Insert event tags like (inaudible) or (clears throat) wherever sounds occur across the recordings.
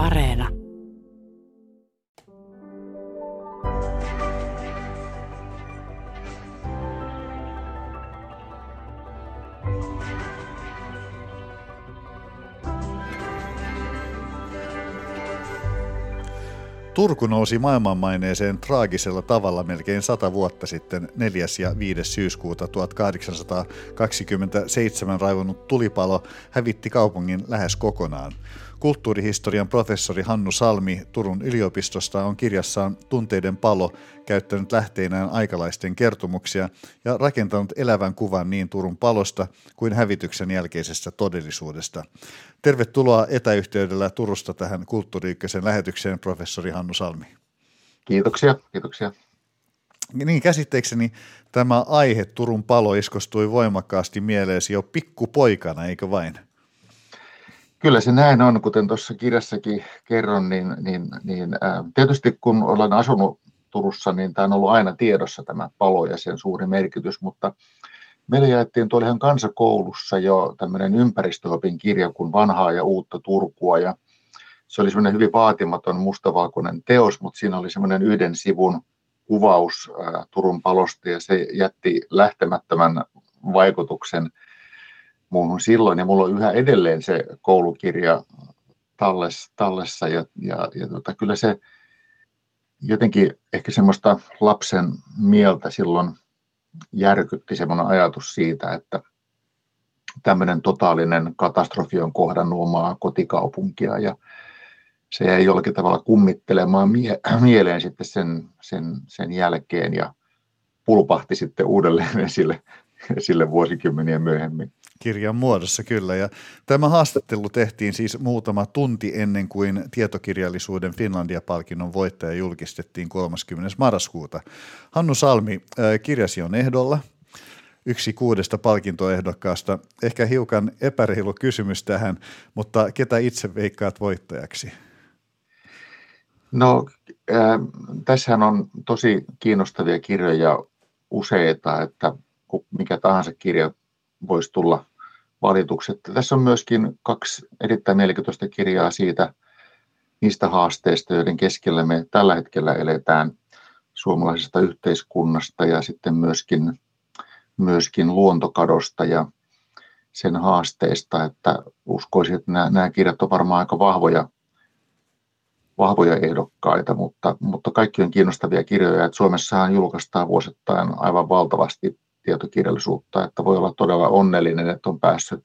Areena. Turku nousi maailmanmaineeseen traagisella tavalla melkein sata vuotta sitten 4. ja 5. syyskuuta 1827 raivonut tulipalo hävitti kaupungin lähes kokonaan. Kulttuurihistorian professori Hannu Salmi Turun yliopistosta on kirjassaan Tunteiden palo käyttänyt lähteinään aikalaisten kertomuksia ja rakentanut elävän kuvan niin Turun palosta kuin hävityksen jälkeisestä todellisuudesta. Tervetuloa etäyhteydellä Turusta tähän Kulttuuri lähetykseen, professori Hannu Salmi. Kiitoksia, kiitoksia. Niin käsitteekseni tämä aihe Turun palo iskostui voimakkaasti mieleesi jo pikkupoikana, eikö vain? Kyllä se näin on, kuten tuossa kirjassakin kerron, niin, niin, niin ää, tietysti kun olen asunut Turussa, niin tämä on ollut aina tiedossa tämä palo ja sen suuri merkitys, mutta meille jaettiin tuolla ihan kansakoulussa jo tämmöinen ympäristöopin kirja kuin Vanhaa ja uutta Turkua ja se oli semmoinen hyvin vaatimaton mustavalkoinen teos, mutta siinä oli semmoinen yhden sivun kuvaus ää, Turun palosta ja se jätti lähtemättömän vaikutuksen muuhun silloin, ja mulla on yhä edelleen se koulukirja talles, tallessa, ja, ja, ja tota, kyllä se jotenkin ehkä semmoista lapsen mieltä silloin järkytti semmoinen ajatus siitä, että tämmöinen totaalinen katastrofi on kohdannut omaa kotikaupunkia, ja se jäi jollakin tavalla kummittelemaan mie- (clears throat) mieleen sitten sen, sen, sen jälkeen, ja pulpahti sitten uudelleen (laughs) esille, esille vuosikymmeniä myöhemmin kirjan muodossa kyllä. Ja tämä haastattelu tehtiin siis muutama tunti ennen kuin tietokirjallisuuden Finlandia-palkinnon voittaja julkistettiin 30. marraskuuta. Hannu Salmi, kirjasi on ehdolla. Yksi kuudesta palkintoehdokkaasta. Ehkä hiukan epäreilu kysymys tähän, mutta ketä itse veikkaat voittajaksi? No, äh, tässähän on tosi kiinnostavia kirjoja useita, että mikä tahansa kirja voisi tulla valitukset. Tässä on myöskin kaksi erittäin mielenkiintoista kirjaa siitä, niistä haasteista, joiden keskellä me tällä hetkellä eletään suomalaisesta yhteiskunnasta ja sitten myöskin, myöskin luontokadosta ja sen haasteista, että uskoisin, että nämä, nämä kirjat ovat varmaan aika vahvoja, vahvoja ehdokkaita, mutta, mutta kaikki on kiinnostavia kirjoja, että Suomessahan julkaistaan vuosittain aivan valtavasti tietokirjallisuutta, että voi olla todella onnellinen, että on päässyt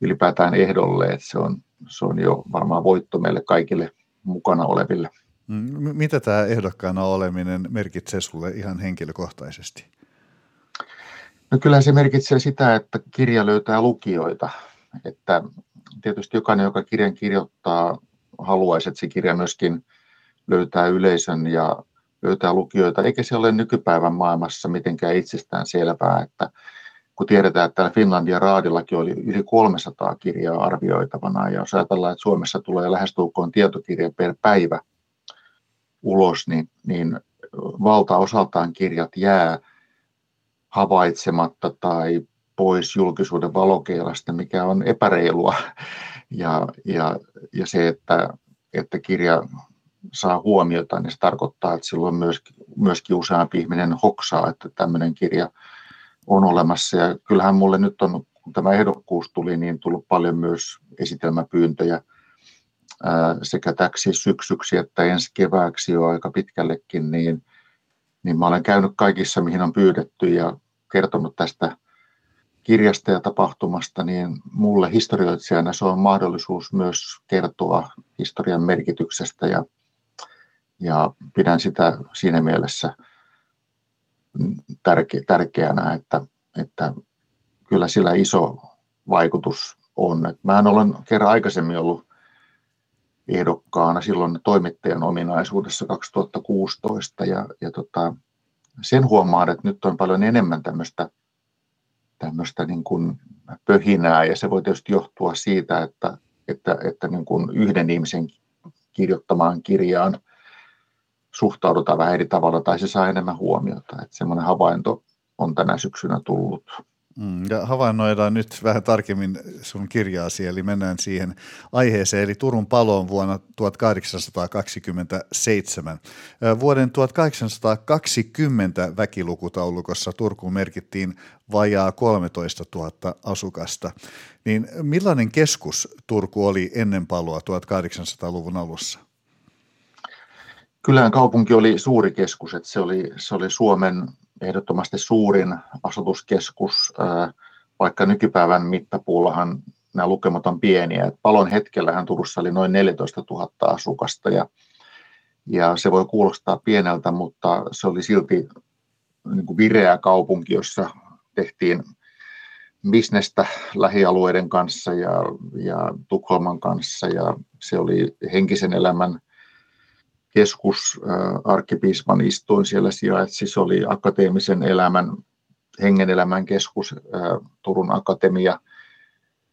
ylipäätään ehdolle, että se on, se on jo varmaan voitto meille kaikille mukana oleville. Mm, mitä tämä ehdokkaana oleminen merkitsee sulle ihan henkilökohtaisesti? No kyllä se merkitsee sitä, että kirja löytää lukijoita. Että tietysti jokainen, joka kirjan kirjoittaa, haluaisi, että se kirja myöskin löytää yleisön ja löytää lukijoita, eikä se ole nykypäivän maailmassa mitenkään itsestään selvää, että kun tiedetään, että täällä Finlandia raadillakin oli yli 300 kirjaa arvioitavana, ja jos ajatellaan, että Suomessa tulee lähestulkoon tietokirja per päivä ulos, niin, niin valtaosaltaan kirjat jää havaitsematta tai pois julkisuuden valokeilasta, mikä on epäreilua. Ja, ja, ja se, että, että kirja saa huomiota, niin se tarkoittaa, että silloin myöskin, myöskin useampi ihminen hoksaa, että tämmöinen kirja on olemassa. Ja kyllähän mulle nyt on, kun tämä ehdokkuus tuli, niin tullut paljon myös esitelmäpyyntöjä ää, sekä täksi syksyksi että ensi kevääksi jo aika pitkällekin, niin, niin mä olen käynyt kaikissa, mihin on pyydetty ja kertonut tästä kirjasta ja tapahtumasta, niin mulle historioitsijana se on mahdollisuus myös kertoa historian merkityksestä ja ja pidän sitä siinä mielessä tärke, tärkeänä, että, että kyllä sillä iso vaikutus on. Mä olen kerran aikaisemmin ollut ehdokkaana silloin toimittajan ominaisuudessa 2016 ja, ja tota, sen huomaan, että nyt on paljon enemmän tämmöistä, tämmöistä niin kuin pöhinää ja se voi tietysti johtua siitä, että, että, että niin kuin yhden ihmisen kirjoittamaan kirjaan – suhtaudutaan vähän eri tavalla tai se saa enemmän huomiota. Että semmoinen havainto on tänä syksynä tullut Mm, ja havainnoidaan nyt vähän tarkemmin sun kirjaasi, eli mennään siihen aiheeseen, eli Turun paloon vuonna 1827. Vuoden 1820 väkilukutaulukossa Turkuun merkittiin vajaa 13 000 asukasta. Niin millainen keskus Turku oli ennen paloa 1800-luvun alussa? Kyllähän kaupunki oli suuri keskus, että se oli, se oli Suomen ehdottomasti suurin asutuskeskus, vaikka nykypäivän mittapuullahan nämä lukemat on pieniä. Palon hetkellähän Turussa oli noin 14 000 asukasta ja, ja se voi kuulostaa pieneltä, mutta se oli silti niin kuin vireä kaupunki, jossa tehtiin bisnestä lähialueiden kanssa ja, ja Tukholman kanssa ja se oli henkisen elämän keskus, arkkipiispan istuin siellä sijaitsi, se oli akateemisen elämän, hengen elämän keskus, Turun akatemia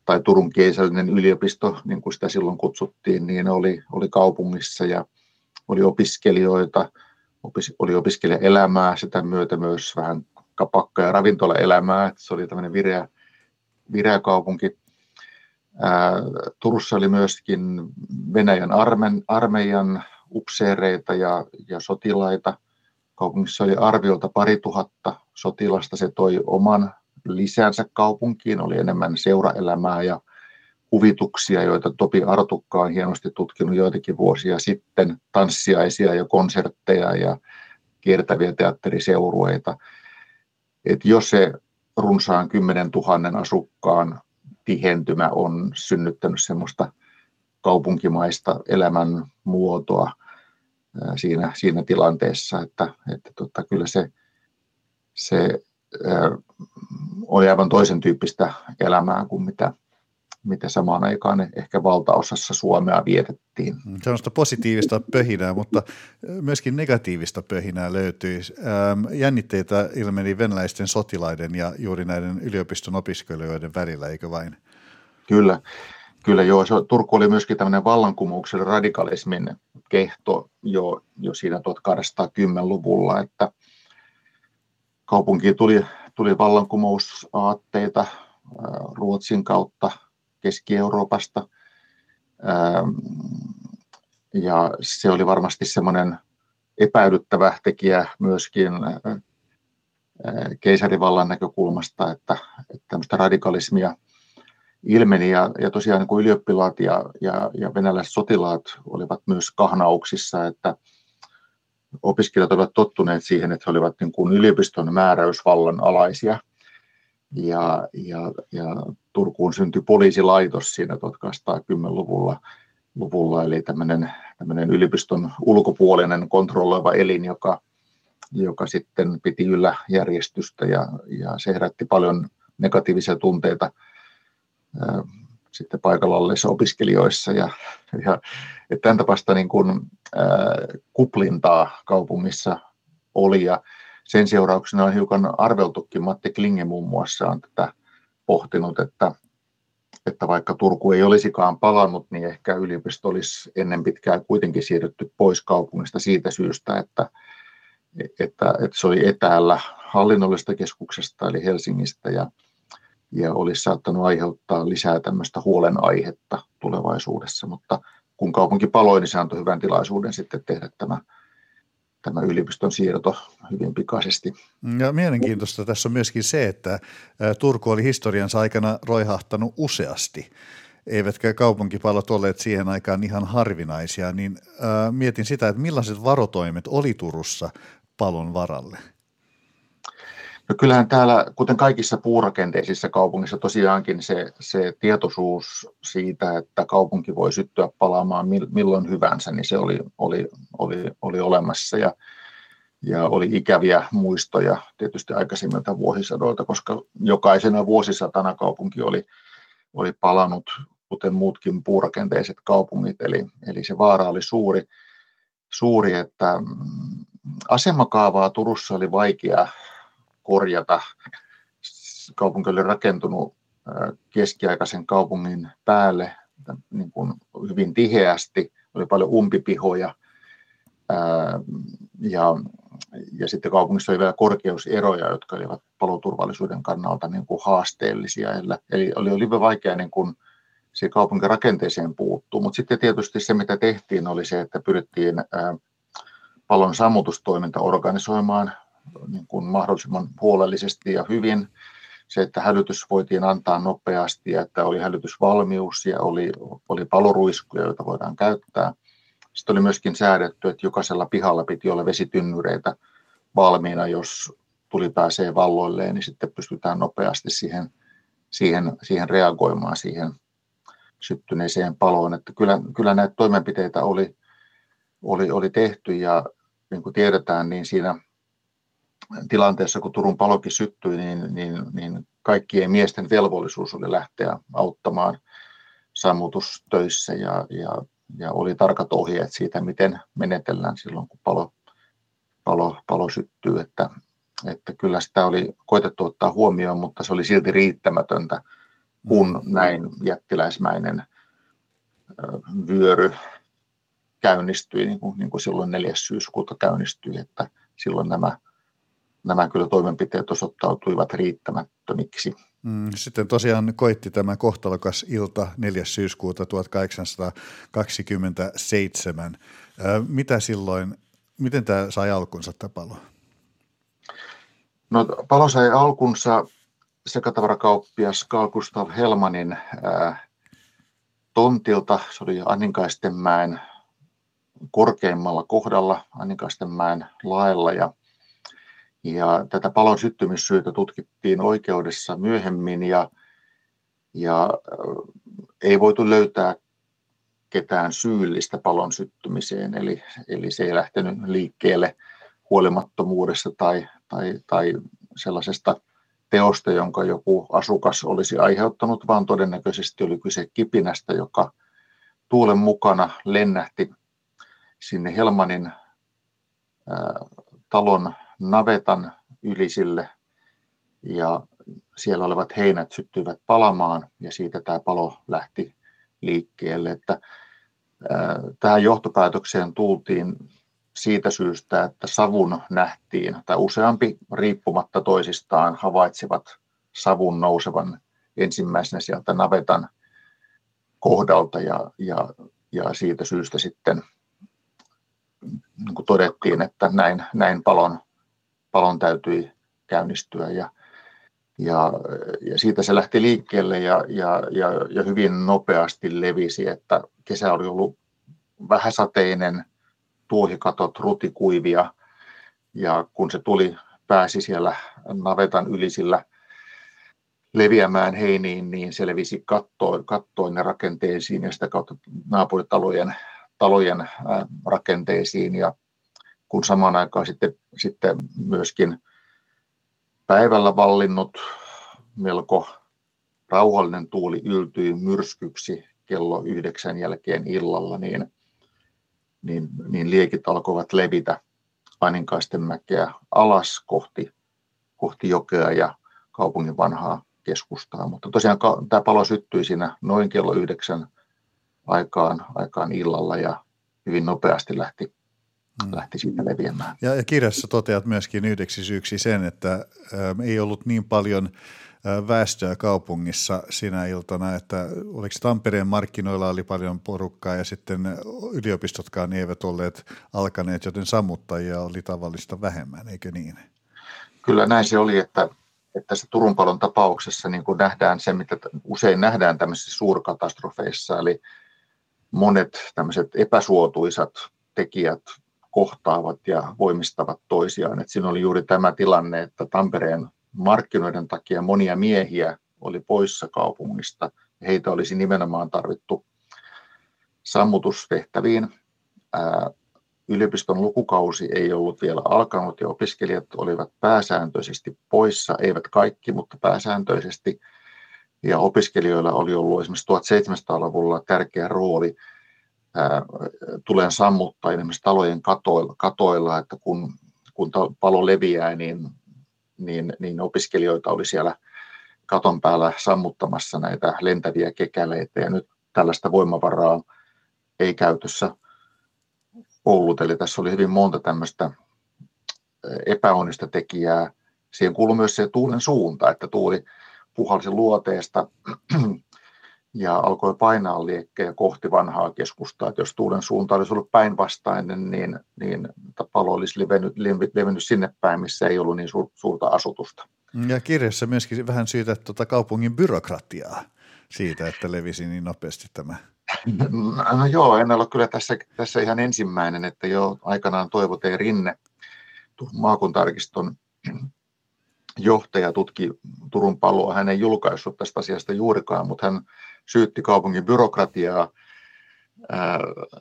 tai Turun keisallinen yliopisto, niin kuin sitä silloin kutsuttiin, niin oli, oli kaupungissa ja oli opiskelijoita, opis, oli opiskelijaelämää, sitä myötä myös vähän kapakka- ja ravintolaelämää, että se oli tämmöinen vireä, vireä kaupunki. Turussa oli myöskin Venäjän armeijan upseereita ja, ja sotilaita. Kaupungissa oli arviolta pari tuhatta sotilasta. Se toi oman lisänsä kaupunkiin. Oli enemmän seuraelämää ja kuvituksia, joita Topi Artukka on hienosti tutkinut joitakin vuosia sitten, tanssiaisia ja konsertteja ja kiertäviä teatteriseurueita. Et jos se runsaan 10 000 asukkaan tihentymä on synnyttänyt semmoista kaupunkimaista elämänmuotoa siinä, siinä tilanteessa, että, että tota, kyllä se, se oli aivan toisen tyyppistä elämää kuin mitä, mitä samaan aikaan ehkä valtaosassa Suomea vietettiin. Sellaista positiivista pöhinää, mutta myöskin negatiivista pöhinää löytyi. Jännitteitä ilmeni venäläisten sotilaiden ja juuri näiden yliopiston opiskelijoiden välillä, eikö vain? Kyllä. Kyllä joo, se, Turku oli myöskin tämmöinen vallankumouksen radikalismin kehto jo, jo siinä 1810-luvulla, että kaupunkiin tuli, tuli vallankumousaatteita Ruotsin kautta Keski-Euroopasta. Ja se oli varmasti semmoinen epäilyttävä tekijä myöskin keisarivallan näkökulmasta, että, että tämmöistä radikalismia – ilmeni ja, ja tosiaan niin ylioppilaat ja, ja, ja venäläiset sotilaat olivat myös kahnauksissa, että opiskelijat olivat tottuneet siihen, että he olivat niin kuin yliopiston määräysvallan alaisia. Ja, ja, ja Turkuun syntyi poliisilaitos siinä 1810-luvulla, luvulla, eli tämmöinen, tämmöinen yliopiston ulkopuolinen kontrolloiva elin, joka, joka sitten piti yllä järjestystä ja, ja se herätti paljon negatiivisia tunteita – sitten paikalla olleissa opiskelijoissa. Ja, ja että tämän tapasta niin kuin, ää, kuplintaa kaupungissa oli ja sen seurauksena on hiukan arveltukin, Matti Klinge muun muassa on tätä pohtinut, että, että vaikka Turku ei olisikaan palannut, niin ehkä yliopisto olisi ennen pitkää kuitenkin siirrytty pois kaupungista siitä syystä, että, että, että se oli etäällä hallinnollisesta keskuksesta eli Helsingistä ja ja olisi saattanut aiheuttaa lisää tämmöistä huolenaihetta tulevaisuudessa, mutta kun kaupunki paloi, niin se antoi hyvän tilaisuuden sitten tehdä tämä, tämä yliopiston siirto hyvin pikaisesti. Ja mielenkiintoista tässä on myöskin se, että Turku oli historiansa aikana roihahtanut useasti, eivätkä kaupunkipalot olleet siihen aikaan ihan harvinaisia, niin mietin sitä, että millaiset varotoimet oli Turussa palon varalle – No kyllähän täällä, kuten kaikissa puurakenteisissa kaupungissa tosiaankin se, se tietoisuus siitä, että kaupunki voi syttyä palaamaan milloin hyvänsä, niin se oli, oli, oli, oli olemassa. Ja, ja oli ikäviä muistoja tietysti aikaisemmilta vuosisadoilta, koska jokaisena vuosisatana kaupunki oli, oli palannut, kuten muutkin puurakenteiset kaupungit, eli, eli se vaara oli suuri, suuri että mm, asemakaavaa Turussa oli vaikea korjata. Kaupunki oli rakentunut keskiaikaisen kaupungin päälle niin kuin hyvin tiheästi, oli paljon umpipihoja ja ja sitten kaupungissa oli vielä korkeuseroja, jotka olivat paloturvallisuuden kannalta niin kuin haasteellisia. Eli oli, oli vaikea niin kuin siihen kaupunkirakenteeseen puuttua. Mutta sitten tietysti se, mitä tehtiin, oli se, että pyrittiin palon sammutustoiminta organisoimaan niin kuin mahdollisimman huolellisesti ja hyvin. Se, että hälytys voitiin antaa nopeasti ja että oli hälytysvalmius ja oli, oli paloruiskuja, joita voidaan käyttää. Sitten oli myöskin säädetty, että jokaisella pihalla piti olla vesitynnyreitä valmiina, jos tuli pääsee valloilleen, niin sitten pystytään nopeasti siihen, siihen, siihen reagoimaan siihen syttyneeseen paloon. Että kyllä, kyllä näitä toimenpiteitä oli, oli, oli tehty ja niin kuin tiedetään, niin siinä tilanteessa, kun Turun palokin syttyi, niin, niin, niin kaikkien miesten velvollisuus oli lähteä auttamaan sammutustöissä ja, ja, ja oli tarkat ohjeet siitä, miten menetellään silloin, kun palo, palo, palo syttyy. Että, että kyllä sitä oli koitettu ottaa huomioon, mutta se oli silti riittämätöntä, kun näin jättiläismäinen vyöry käynnistyi, niin kuin, niin kuin silloin 4. syyskuuta käynnistyi, että silloin nämä, nämä kyllä toimenpiteet osoittautuivat riittämättömiksi. Mm, sitten tosiaan koitti tämä kohtalokas ilta 4. syyskuuta 1827. Mitä silloin, miten tämä sai alkunsa tämä palo? No, palo sai alkunsa sekatavarakauppias Carl Gustav Helmanin ää, tontilta. Se oli Anninkaistenmäen korkeimmalla kohdalla Anninkaistenmäen laella ja, ja tätä palon syttymissyytä tutkittiin oikeudessa myöhemmin ja, ja ei voitu löytää ketään syyllistä palon syttymiseen, eli, eli se ei lähtenyt liikkeelle huolimattomuudesta tai, tai, tai sellaisesta teosta, jonka joku asukas olisi aiheuttanut, vaan todennäköisesti oli kyse kipinästä, joka tuulen mukana lennähti sinne Helmanin ää, talon navetan ylisille ja siellä olevat heinät syttyivät palamaan ja siitä tämä palo lähti liikkeelle. Että, ää, tähän johtopäätökseen tultiin siitä syystä, että savun nähtiin, tai useampi riippumatta toisistaan havaitsivat savun nousevan ensimmäisenä sieltä navetan kohdalta ja, ja, ja siitä syystä sitten niin todettiin, että näin, näin palon, palon täytyi käynnistyä ja, ja, ja siitä se lähti liikkeelle ja, ja, ja, ja hyvin nopeasti levisi, että kesä oli ollut vähäsateinen, tuohikatot rutikuivia ja kun se tuli, pääsi siellä navetan ylisillä leviämään heiniin, niin se levisi kattoin, kattoin ja rakenteisiin ja sitä kautta naapuritalojen talojen rakenteisiin ja kun samaan aikaan sitten, sitten myöskin päivällä vallinnut melko rauhallinen tuuli yltyi myrskyksi kello yhdeksän jälkeen illalla, niin, niin, niin liekit alkoivat levitä Paininkaisten mäkeä alas kohti, kohti jokea ja kaupungin vanhaa keskustaa. Mutta tosiaan tämä palo syttyi siinä noin kello yhdeksän aikaan, aikaan illalla ja hyvin nopeasti lähti. Lähti siitä leviämään. Ja, ja kirjassa toteat myöskin yhdeksi syyksi sen, että ä, ei ollut niin paljon ä, väestöä kaupungissa sinä iltana, että oliko Tampereen markkinoilla oli paljon porukkaa ja sitten yliopistotkaan eivät olleet alkaneet, joten sammuttajia oli tavallista vähemmän, eikö niin? Kyllä näin se oli, että että tässä Turun palon tapauksessa niin kuin nähdään se, mitä usein nähdään tämmöisissä suurkatastrofeissa, eli monet tämmöiset epäsuotuisat tekijät kohtaavat ja voimistavat toisiaan. Et siinä oli juuri tämä tilanne, että Tampereen markkinoiden takia monia miehiä oli poissa kaupungista. Heitä olisi nimenomaan tarvittu sammutustehtäviin. yliopiston lukukausi ei ollut vielä alkanut ja opiskelijat olivat pääsääntöisesti poissa, eivät kaikki, mutta pääsääntöisesti – ja opiskelijoilla oli ollut esimerkiksi 1700-luvulla tärkeä rooli ää, tulen sammuttaa esimerkiksi talojen katoilla, katoilla että kun, kun palo leviää, niin, niin, niin opiskelijoita oli siellä katon päällä sammuttamassa näitä lentäviä kekäleitä ja nyt tällaista voimavaraa ei käytössä ollut. Eli tässä oli hyvin monta tämmöistä epäonnista tekijää. Siihen kuuluu myös se tuulen suunta, että tuuli puhalsi luoteesta ja alkoi painaa liekkejä kohti vanhaa keskustaa. Että jos tuulen suunta olisi ollut päinvastainen, niin, niin palo olisi levennyt, levennyt sinne päin, missä ei ollut niin suurta asutusta. Ja kirjassa myöskin vähän syytä tuota kaupungin byrokratiaa siitä, että levisi niin nopeasti tämä. (laughs) No joo, en ole kyllä tässä, tässä ihan ensimmäinen, että jo aikanaan Toivo T. Rinne, maakuntarkiston johtaja tutki Turun paloa. Hän ei julkaissut tästä asiasta juurikaan, mutta hän syytti kaupungin byrokratiaa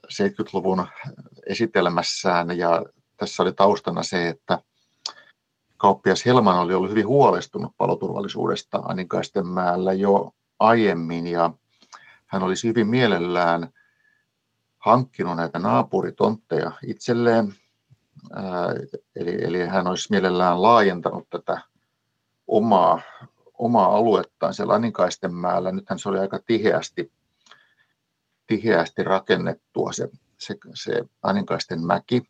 70-luvun esitelmässään. Ja tässä oli taustana se, että kauppias Helman oli ollut hyvin huolestunut paloturvallisuudesta Aninkaistenmäellä jo aiemmin. Ja hän olisi hyvin mielellään hankkinut näitä naapuritontteja itselleen, eli, eli hän olisi mielellään laajentanut tätä omaa, omaa aluettaan siellä Aninkaistenmäellä. Nythän se oli aika tiheästi, tiheästi rakennettua se, se, se Aninkaisten mäki.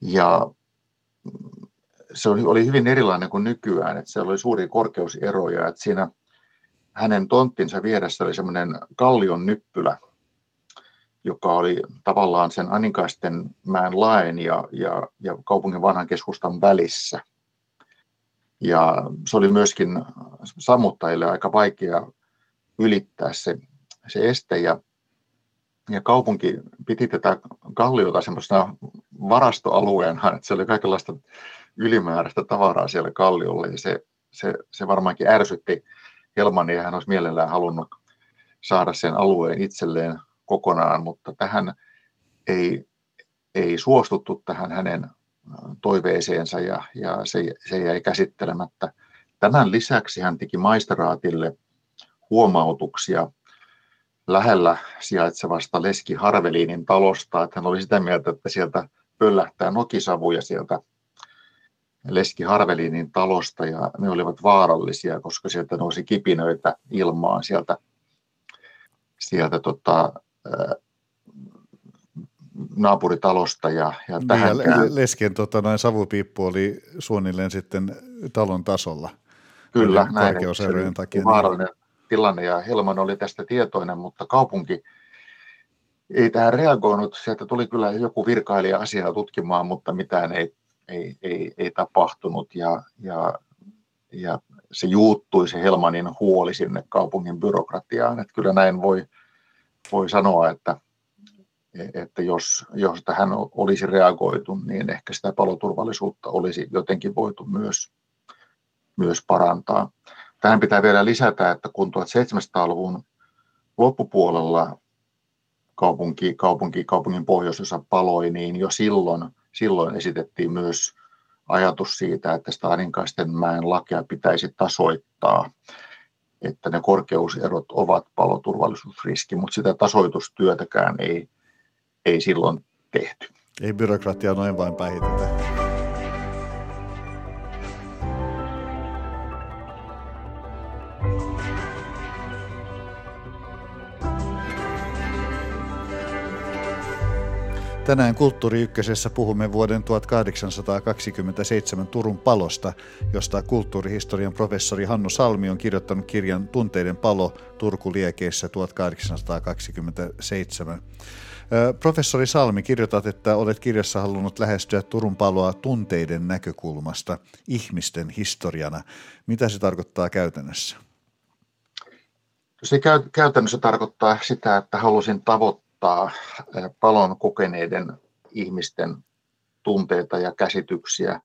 Ja se oli, oli hyvin erilainen kuin nykyään, että siellä oli suuria korkeuseroja, että siinä hänen tonttinsa vieressä oli semmoinen kallion nyppylä, joka oli tavallaan sen Aninkaisten mäen laen ja, ja, ja kaupungin vanhan keskustan välissä. Ja se oli myöskin sammuttajille aika vaikea ylittää se, se este. Ja, ja kaupunki piti tätä kalliota semmoisena varastoalueena, että se oli kaikenlaista ylimääräistä tavaraa siellä kalliolla. Ja se, se, se varmaankin ärsytti Helmania ja hän olisi mielellään halunnut saada sen alueen itselleen kokonaan, mutta tähän ei, ei suostuttu tähän hänen toiveeseensa ja, ja se, se jäi käsittelemättä. Tämän lisäksi hän teki maisteraatille huomautuksia lähellä sijaitsevasta Leski Harveliinin talosta, että hän oli sitä mieltä, että sieltä pöllähtää nokisavuja sieltä Leski Harveliinin talosta ja ne olivat vaarallisia, koska sieltä nousi kipinöitä ilmaan sieltä, sieltä tota, naapuritalosta. Ja, ja niin, tähänkään... Lesken tota, noin savupiippu oli suunnilleen sitten talon tasolla. Kyllä, näin. takia. Niin- vaarallinen tilanne ja Helman oli tästä tietoinen, mutta kaupunki ei tähän reagoinut. Sieltä tuli kyllä joku virkailija asiaa tutkimaan, mutta mitään ei, ei, ei, ei tapahtunut ja, ja, ja se juuttui se Helmanin huoli sinne kaupungin byrokratiaan. Että kyllä näin voi, voi sanoa, että, että jos, jos tähän olisi reagoitu, niin ehkä sitä paloturvallisuutta olisi jotenkin voitu myös, myös parantaa. Tähän pitää vielä lisätä, että kun 1700-luvun loppupuolella kaupunki, kaupunki, kaupungin pohjoisosa paloi, niin jo silloin, silloin esitettiin myös ajatus siitä, että Staninkaisten mäen lakea pitäisi tasoittaa, että ne korkeuserot ovat paloturvallisuusriski, mutta sitä tasoitustyötäkään ei, ei silloin tehty. Ei byrokratia noin vain päihitetä. Tänään Kulttuuri Ykkösessä puhumme vuoden 1827 Turun palosta, josta kulttuurihistorian professori Hannu Salmi on kirjoittanut kirjan Tunteiden palo Turku liekeissä 1827. Professori Salmi, kirjoitat, että olet kirjassa halunnut lähestyä Turun paloa tunteiden näkökulmasta ihmisten historiana. Mitä se tarkoittaa käytännössä? Se käytännössä tarkoittaa sitä, että halusin tavoittaa palon kokeneiden ihmisten tunteita ja käsityksiä,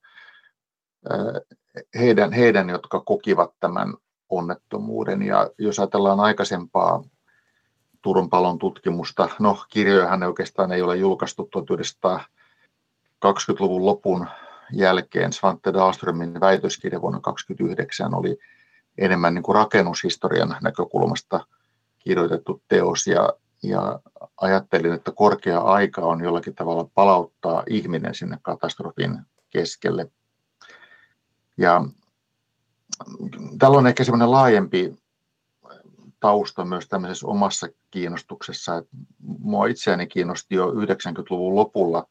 heidän, heidän jotka kokivat tämän onnettomuuden. Ja jos ajatellaan aikaisempaa Turun palon tutkimusta. No, kirjojahan oikeastaan ei ole julkaistu 1920-luvun lopun jälkeen. Svante Dahlströmin väitöskirja vuonna 1929 oli enemmän niin kuin rakennushistorian näkökulmasta kirjoitettu teos ja, ja ajattelin, että korkea aika on jollakin tavalla palauttaa ihminen sinne katastrofin keskelle. Ja tällä on ehkä semmoinen laajempi tausta myös tämmöisessä omassa kiinnostuksessa. Että mua itseäni kiinnosti jo 90-luvun lopulla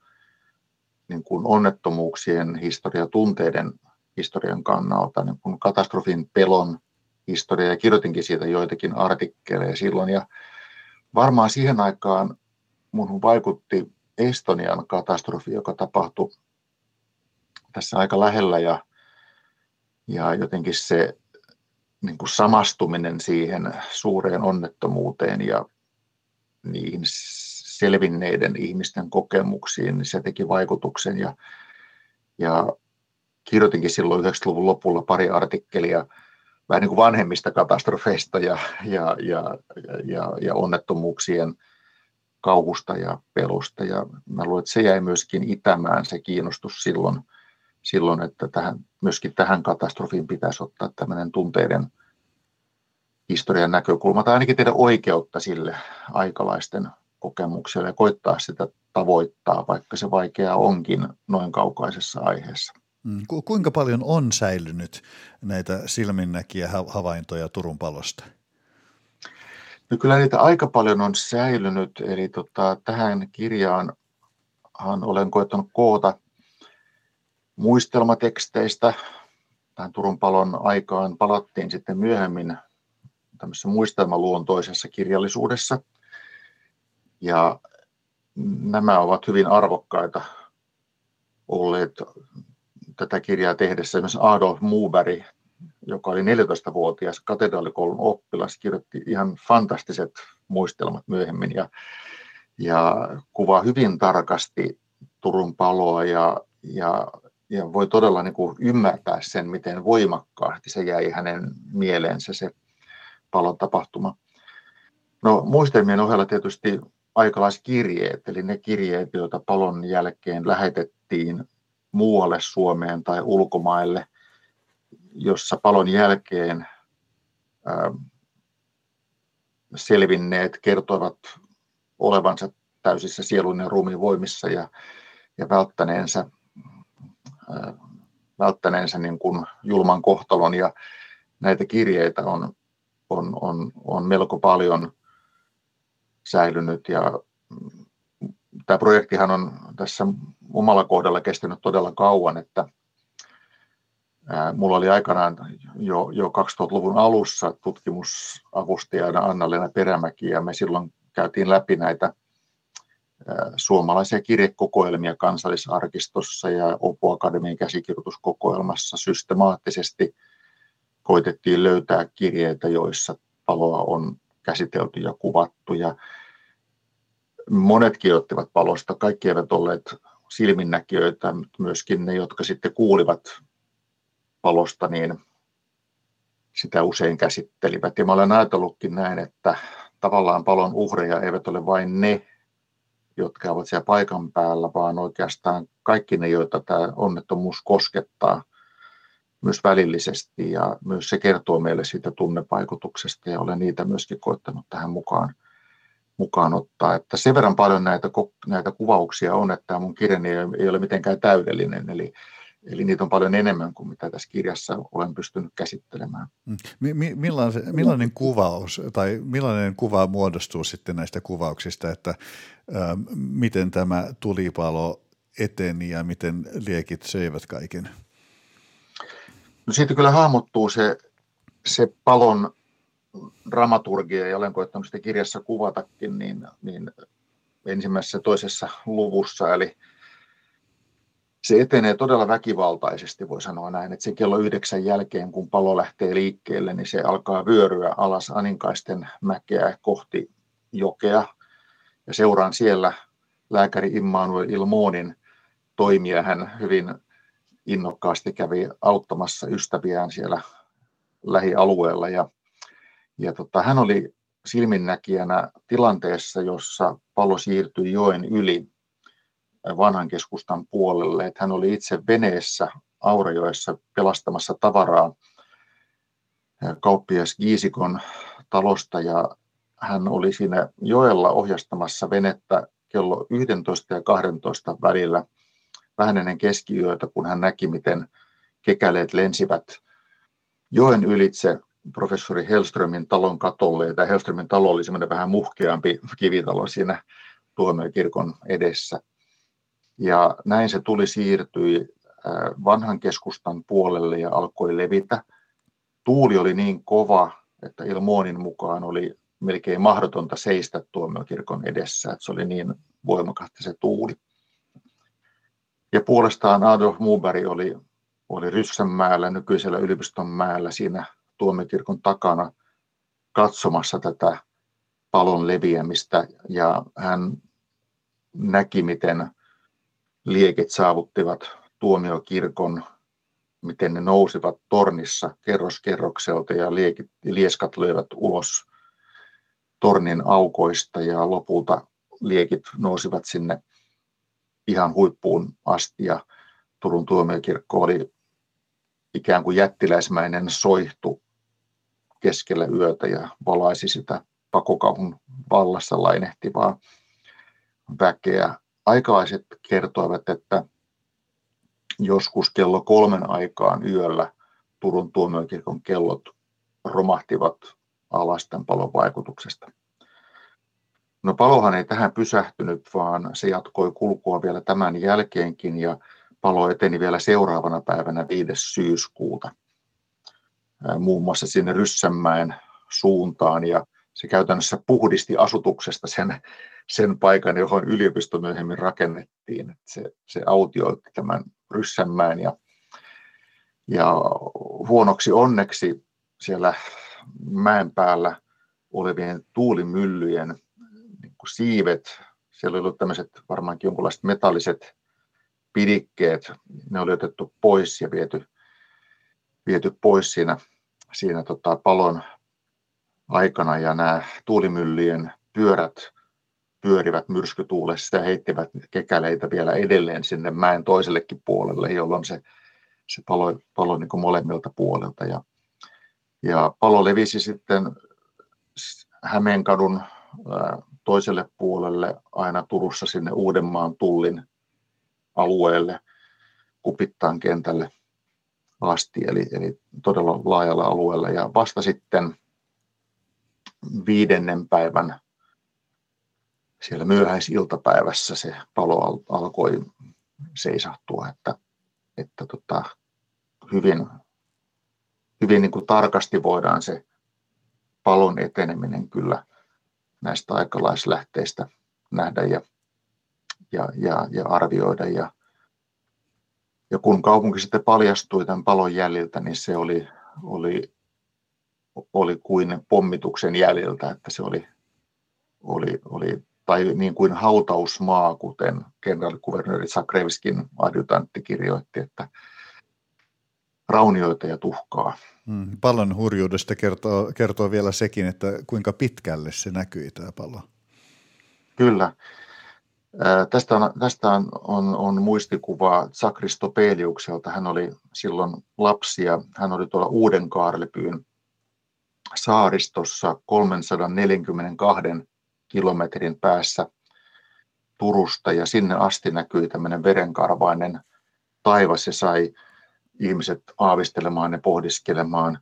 niin kuin onnettomuuksien historia, tunteiden historian kannalta, niin kuin katastrofin pelon historia, ja kirjoitinkin siitä joitakin artikkeleja silloin, ja varmaan siihen aikaan minun vaikutti Estonian katastrofi, joka tapahtui tässä aika lähellä, ja, ja jotenkin se niin kuin samastuminen siihen suureen onnettomuuteen ja niihin selvinneiden ihmisten kokemuksiin, niin se teki vaikutuksen. Ja, ja kirjoitinkin silloin 90-luvun lopulla pari artikkelia vähän niin kuin vanhemmista katastrofeista ja, ja, ja, ja, ja onnettomuuksien kauhusta ja pelusta. Ja mä luulen, että se jäi myöskin itämään se kiinnostus silloin, silloin että tähän, myöskin tähän katastrofiin pitäisi ottaa tämmöinen tunteiden historian näkökulma, tai ainakin tehdä oikeutta sille aikalaisten kokemukselle ja koittaa sitä tavoittaa, vaikka se vaikeaa onkin noin kaukaisessa aiheessa. Mm. Kuinka paljon on säilynyt näitä silminnäkiä havaintoja Turun palosta? No kyllä niitä aika paljon on säilynyt, eli tota, tähän kirjaan olen koettanut koota muistelmateksteistä. Tähän Turun palon aikaan palattiin sitten myöhemmin tämmöisessä muistelmaluontoisessa kirjallisuudessa. Ja nämä ovat hyvin arvokkaita olleet tätä kirjaa tehdessä. Esimerkiksi Adolf Muberg, joka oli 14-vuotias katedraalikoulun oppilas, kirjoitti ihan fantastiset muistelmat myöhemmin ja, ja kuvaa hyvin tarkasti Turun paloa ja, ja, ja voi todella niin kuin ymmärtää sen, miten voimakkaasti se jäi hänen mieleensä se palon tapahtuma. No muistelmien ohella tietysti aikalaiskirjeet, eli ne kirjeet, joita palon jälkeen lähetettiin muualle Suomeen tai ulkomaille, jossa palon jälkeen selvinneet kertoivat olevansa täysissä sielun ja ruumiin voimissa ja, ja välttäneensä, ää, välttäneensä niin kuin julman kohtalon. Ja näitä kirjeitä on, on, on, on melko paljon säilynyt ja tämä projektihan on tässä omalla kohdalla kestänyt todella kauan, että Mulla oli aikanaan jo, jo 2000-luvun alussa tutkimusavustajana Anna-Leena Perämäki ja me silloin käytiin läpi näitä suomalaisia kirjekokoelmia kansallisarkistossa ja Opo Akademian käsikirjoituskokoelmassa systemaattisesti koitettiin löytää kirjeitä, joissa paloa on käsitelty ja kuvattu. Ja monet kirjoittivat palosta, kaikki eivät olleet silminnäkijöitä, myöskin ne, jotka sitten kuulivat palosta, niin sitä usein käsittelivät. Ja mä olen ajatellutkin näin, että tavallaan palon uhreja eivät ole vain ne, jotka ovat siellä paikan päällä, vaan oikeastaan kaikki ne, joita tämä onnettomuus koskettaa myös välillisesti ja myös se kertoo meille siitä tunnevaikutuksesta ja olen niitä myöskin koettanut tähän mukaan mukaan ottaa. Että sen verran paljon näitä, näitä kuvauksia on, että mun kirjani ei ole mitenkään täydellinen, eli, eli niitä on paljon enemmän kuin mitä tässä kirjassa olen pystynyt käsittelemään. Mm. Millainen, millainen kuvaus tai millainen kuva muodostuu sitten näistä kuvauksista, että ä, miten tämä tulipalo eteni ja miten liekit söivät kaiken? No siitä kyllä hahmottuu se, se palon dramaturgia, ja olen koettanut sitä kirjassa kuvatakin, niin, niin ensimmäisessä toisessa luvussa, eli se etenee todella väkivaltaisesti, voi sanoa näin, että se kello yhdeksän jälkeen, kun palo lähtee liikkeelle, niin se alkaa vyöryä alas Aninkaisten mäkeä kohti jokea, ja seuraan siellä lääkäri Immanuel Ilmonin toimia. Hän hyvin innokkaasti kävi auttamassa ystäviään siellä lähialueella, ja ja tota, hän oli silminnäkijänä tilanteessa, jossa palo siirtyi joen yli vanhan keskustan puolelle. Että hän oli itse veneessä Aurajoessa pelastamassa tavaraa kauppias Giisikon talosta ja hän oli siinä joella ohjastamassa venettä kello 11 ja 12 välillä vähän ennen keskiyötä, kun hän näki, miten kekäleet lensivät joen ylitse professori Hellströmin talon katolle. Ja tämä Hellströmin talo oli semmoinen vähän muhkeampi kivitalo siinä tuomiokirkon edessä. Ja näin se tuli siirtyi vanhan keskustan puolelle ja alkoi levitä. Tuuli oli niin kova, että Ilmonin mukaan oli melkein mahdotonta seistä tuomiokirkon edessä, että se oli niin voimakasta se tuuli. Ja puolestaan Adolf Muberg oli, oli Ryssänmäellä, nykyisellä yliopiston mäellä siinä tuomiokirkon takana katsomassa tätä palon leviämistä ja hän näki, miten liekit saavuttivat tuomiokirkon, miten ne nousivat tornissa kerroskerrokselta ja liekit, lieskat löivät ulos tornin aukoista ja lopulta liekit nousivat sinne ihan huippuun asti ja Turun tuomiokirkko oli ikään kuin jättiläismäinen soihtu keskellä yötä ja valaisi sitä pakokauhun vallassa lainehtivaa väkeä. Aikalaiset kertoivat, että joskus kello kolmen aikaan yöllä Turun tuomiokirkon kellot romahtivat alas tämän palon vaikutuksesta. No palohan ei tähän pysähtynyt, vaan se jatkoi kulkua vielä tämän jälkeenkin ja palo eteni vielä seuraavana päivänä 5. syyskuuta muun muassa sinne Ryssänmäen suuntaan ja se käytännössä puhdisti asutuksesta sen, sen paikan, johon yliopisto myöhemmin rakennettiin. Se, se autioitti tämän Ryssänmäen ja, ja huonoksi onneksi siellä mäen päällä olevien tuulimyllyjen niin kuin siivet, siellä oli ollut tämmöiset varmaankin jonkinlaiset metalliset pidikkeet, ne oli otettu pois ja viety, viety pois siinä, siinä tota palon aikana ja nämä tuulimyllyjen pyörät pyörivät myrskytuulessa ja heittivät kekäleitä vielä edelleen sinne mäen toisellekin puolelle, jolloin se, se palo, palo niin molemmilta puolelta. Ja, ja palo levisi sitten Hämeenkadun toiselle puolelle aina Turussa sinne Uudenmaan tullin alueelle, Kupittaan kentälle asti, eli, eli todella laajalla alueella. Ja vasta sitten viidennen päivän siellä myöhäisiltapäivässä se palo alkoi seisahtua, että, että tota, hyvin, hyvin niin kuin tarkasti voidaan se palon eteneminen kyllä näistä aikalaislähteistä nähdä ja, ja, ja, ja arvioida. Ja, ja kun kaupunki sitten paljastui tämän palon jäljiltä, niin se oli, oli oli kuin pommituksen jäljiltä, että se oli, oli, oli tai niin kuin hautausmaa, kuten kenraalikuvernööri Zakrevskin adjutantti kirjoitti, että raunioita ja tuhkaa. Hmm, pallon hurjuudesta kertoo, kertoo vielä sekin, että kuinka pitkälle se näkyi tämä pallo. Kyllä. Tästä on, tästä on, on, on muistikuva Sakristopeliukselta. Hän oli silloin lapsi ja hän oli tuolla Uuden Kaarlepyyn saaristossa 342 kilometrin päässä Turusta ja sinne asti näkyi tämmöinen verenkarvainen taivas ja sai ihmiset aavistelemaan ja pohdiskelemaan,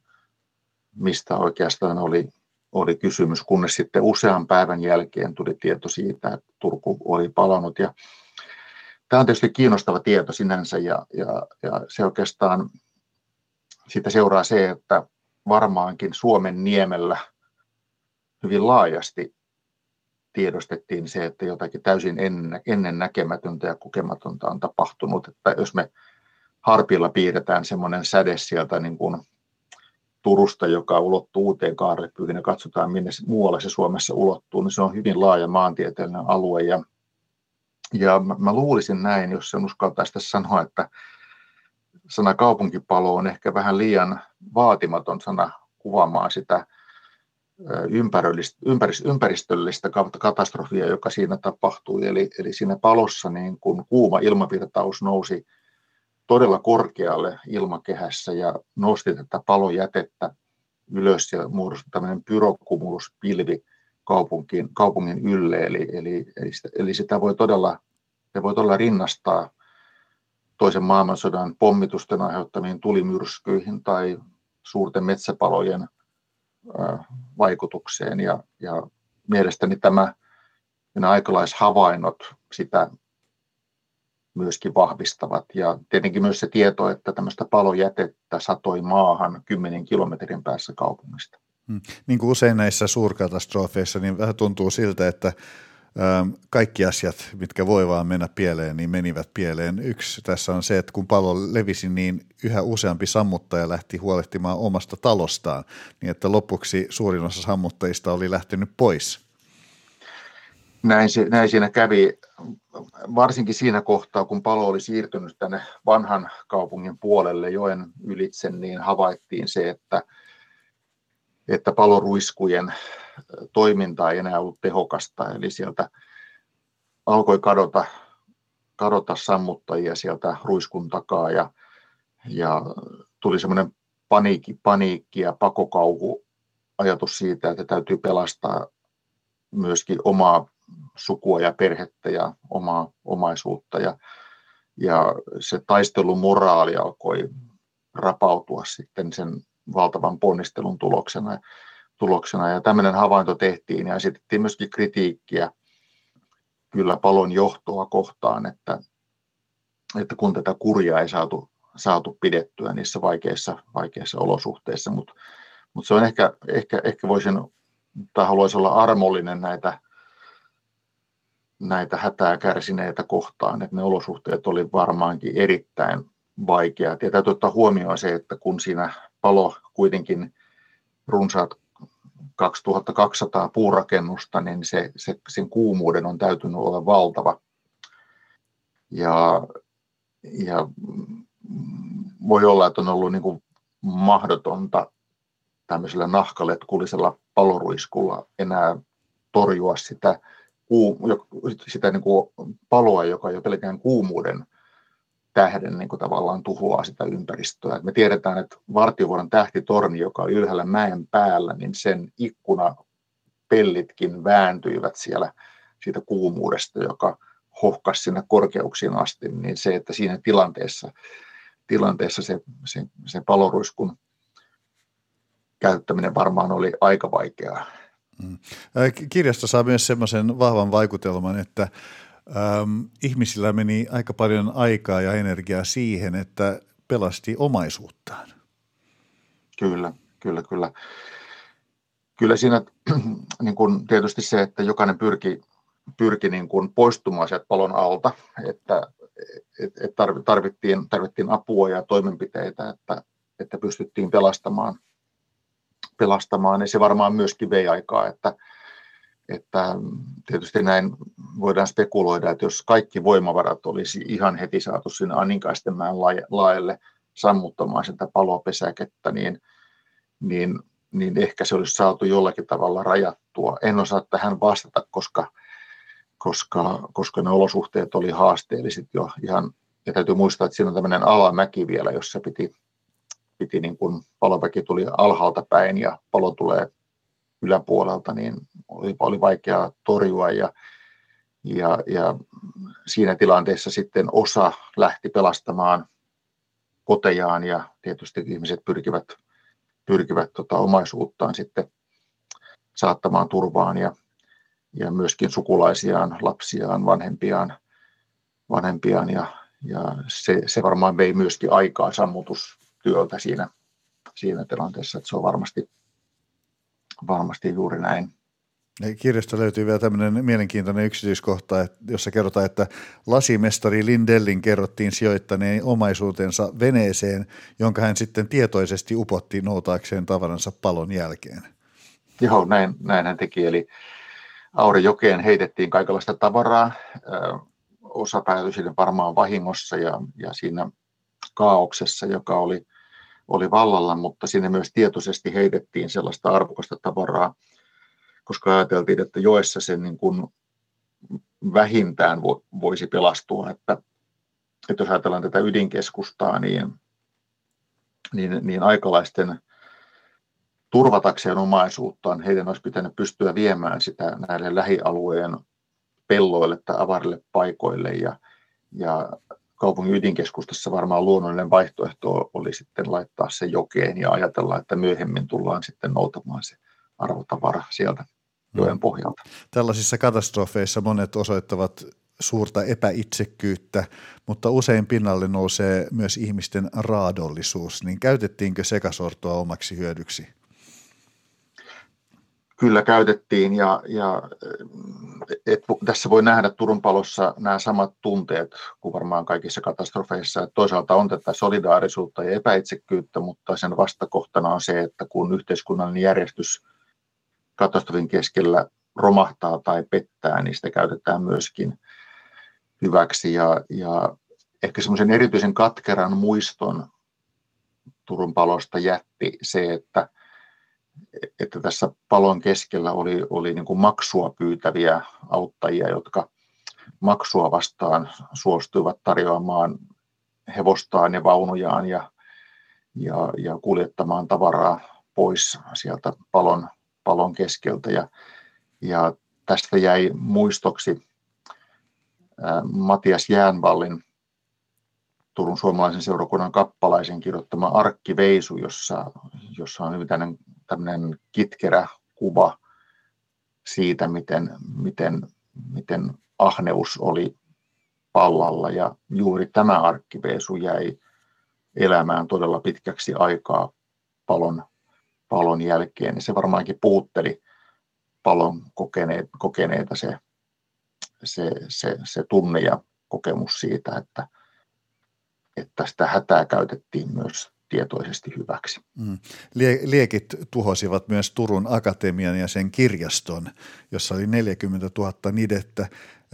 mistä oikeastaan oli, oli kysymys, kunnes sitten usean päivän jälkeen tuli tieto siitä, että Turku oli palannut. Ja tämä on tietysti kiinnostava tieto sinänsä ja, ja, ja se oikeastaan siitä seuraa se, että varmaankin Suomen niemellä hyvin laajasti tiedostettiin se, että jotakin täysin ennen, näkemätöntä ja kokematonta on tapahtunut. Että jos me harpilla piirretään semmoinen säde sieltä niin kuin Turusta, joka ulottuu uuteen kaarlepyyhin ja katsotaan, minne muualle se Suomessa ulottuu, niin se on hyvin laaja maantieteellinen alue. Ja, ja mä, mä luulisin näin, jos sen uskaltaisi sanoa, että sana kaupunkipalo on ehkä vähän liian vaatimaton sana kuvaamaan sitä ympäristöllistä katastrofia, joka siinä tapahtui. Eli, eli siinä palossa niin kun kuuma ilmavirtaus nousi todella korkealle ilmakehässä ja nosti tätä palojätettä ylös ja muodostui tämmöinen pyrokumuluspilvi kaupunkin, kaupungin ylle. Eli, eli, eli, sitä, eli sitä voi todella, se voi todella rinnastaa toisen maailmansodan pommitusten aiheuttamiin tulimyrskyihin tai suurten metsäpalojen vaikutukseen. Ja, ja mielestäni tämä nämä aikalaishavainnot sitä myöskin vahvistavat. Ja tietenkin myös se tieto, että tämmöistä palojätettä satoi maahan 10 kilometrin päässä kaupungista. Hmm. Niin kuin usein näissä suurkatastrofeissa, niin vähän tuntuu siltä, että kaikki asiat, mitkä voi vaan mennä pieleen, niin menivät pieleen. Yksi tässä on se, että kun palo levisi, niin yhä useampi sammuttaja lähti huolehtimaan omasta talostaan, niin että lopuksi suurin osa sammuttajista oli lähtenyt pois. Näin, se, näin siinä kävi, varsinkin siinä kohtaa, kun palo oli siirtynyt tänne vanhan kaupungin puolelle joen ylitse, niin havaittiin se, että, että paloruiskujen toiminta ei enää ollut tehokasta, eli sieltä alkoi kadota, kadota sammuttajia sieltä ruiskun takaa ja, ja tuli semmoinen paniikki, paniikki ja pakokauhu ajatus siitä, että täytyy pelastaa myöskin omaa sukua ja perhettä ja omaa omaisuutta. Ja, ja se taistelumoraali alkoi rapautua sitten sen valtavan ponnistelun tuloksena tuloksena. Ja tämmöinen havainto tehtiin ja esitettiin myöskin kritiikkiä kyllä palon johtoa kohtaan, että, että kun tätä kurjaa ei saatu, saatu pidettyä niissä vaikeissa, vaikeissa olosuhteissa, mutta mut se on ehkä, ehkä, ehkä voisin tai haluaisin olla armollinen näitä, näitä hätää kärsineitä kohtaan, että ne olosuhteet oli varmaankin erittäin vaikeat. Ja täytyy ottaa huomioon se, että kun siinä palo kuitenkin runsaat 2200 puurakennusta, niin se, se, sen kuumuuden on täytynyt olla valtava. Ja, ja voi olla, että on ollut niin kuin mahdotonta tämmöisellä nahkaletkullisella paloruiskulla enää torjua sitä, sitä niin kuin paloa, joka jo pelkään kuumuuden tähden niin kuin tavallaan tuhoaa sitä ympäristöä. Me tiedetään, että Vartiovuoren tähtitorni, joka on ylhäällä mäen päällä, niin sen ikkuna pellitkin vääntyivät siellä siitä kuumuudesta, joka hohkasi sinne korkeuksiin asti, niin se, että siinä tilanteessa, tilanteessa se, se, se paloruiskun käyttäminen varmaan oli aika vaikeaa. Mm. Kirjasta saa myös semmoisen vahvan vaikutelman, että ähm, ihmisillä meni aika paljon aikaa ja energiaa siihen, että pelasti omaisuuttaan. Kyllä, kyllä, kyllä. Kyllä siinä (clears throat) niin kuin tietysti se, että jokainen pyrki, pyrki niin kuin poistumaan sieltä palon alta, että et, et tarvittiin, tarvittiin apua ja toimenpiteitä, että, että pystyttiin pelastamaan, pelastamaan, niin se varmaan myöskin vei aikaa, että, että tietysti näin voidaan spekuloida, että jos kaikki voimavarat olisi ihan heti saatu sinne Aninkaistenmäen laelle sammuttamaan sitä palopesäkettä, niin, niin, niin ehkä se olisi saatu jollakin tavalla rajattua. En osaa tähän vastata, koska, koska, koska ne olosuhteet oli haasteelliset jo ihan, ja täytyy muistaa, että siinä on tämmöinen alamäki vielä, jossa piti, piti niin kuin paloväki tuli alhaalta päin ja palo tulee yläpuolelta, niin oli, oli vaikea torjua ja, ja, ja siinä tilanteessa sitten osa lähti pelastamaan kotejaan ja tietysti ihmiset pyrkivät, pyrkivät tota omaisuuttaan sitten saattamaan turvaan ja, ja myöskin sukulaisiaan, lapsiaan, vanhempiaan, vanhempiaan ja, ja se, se varmaan vei myöskin aikaa sammutustyöltä siinä, siinä tilanteessa, että se on varmasti varmasti juuri näin. Kirjasta löytyy vielä tämmöinen mielenkiintoinen yksityiskohta, jossa kerrotaan, että lasimestari Lindellin kerrottiin sijoittaneen omaisuutensa veneeseen, jonka hän sitten tietoisesti upotti noutaakseen tavaransa palon jälkeen. Joo, näin, näin hän teki. Eli Aurijokeen heitettiin kaikenlaista tavaraa. Osa päätyi sinne varmaan vahingossa ja, ja siinä kaauksessa, joka oli oli vallalla, mutta sinne myös tietoisesti heitettiin sellaista arvokasta tavaraa, koska ajateltiin, että joessa se niin kuin vähintään voisi pelastua, että, että jos ajatellaan tätä ydinkeskustaa, niin, niin, niin aikalaisten turvatakseen omaisuuttaan, heidän olisi pitänyt pystyä viemään sitä näille lähialueen pelloille tai avarille paikoille ja, ja kaupungin ydinkeskustassa varmaan luonnollinen vaihtoehto oli sitten laittaa se jokeen ja ajatella, että myöhemmin tullaan sitten noutamaan se arvotavara sieltä joen mm. pohjalta. Tällaisissa katastrofeissa monet osoittavat suurta epäitsekkyyttä, mutta usein pinnalle nousee myös ihmisten raadollisuus. Niin käytettiinkö sekasortoa omaksi hyödyksi? Kyllä käytettiin ja, ja et, tässä voi nähdä Turun palossa nämä samat tunteet kuin varmaan kaikissa katastrofeissa. Et toisaalta on tätä solidaarisuutta ja epäitsekkyyttä, mutta sen vastakohtana on se, että kun yhteiskunnallinen järjestys katastrofin keskellä romahtaa tai pettää, niin sitä käytetään myöskin hyväksi. Ja, ja ehkä semmoisen erityisen katkeran muiston Turun palosta jätti se, että, että tässä palon keskellä oli, oli niin kuin maksua pyytäviä auttajia, jotka maksua vastaan suostuivat tarjoamaan hevostaan ja vaunujaan ja, ja, ja kuljettamaan tavaraa pois sieltä palon, palon keskeltä. Ja, ja tästä jäi muistoksi Matias Jäänvallin Turun suomalaisen seurakunnan kappalaisen kirjoittama arkkiveisu, jossa, jossa on hyvin tämmöinen kitkerä kuva siitä, miten, miten, miten ahneus oli pallalla. Ja juuri tämä arkkiveisu jäi elämään todella pitkäksi aikaa palon, palon jälkeen. Ja se varmaankin puutteli palon kokeneita, kokeneita se, se, se, se tunne ja kokemus siitä, että, että sitä hätää käytettiin myös tietoisesti hyväksi. Mm. Liekit tuhosivat myös Turun Akatemian ja sen kirjaston, jossa oli 40 000 nidettä.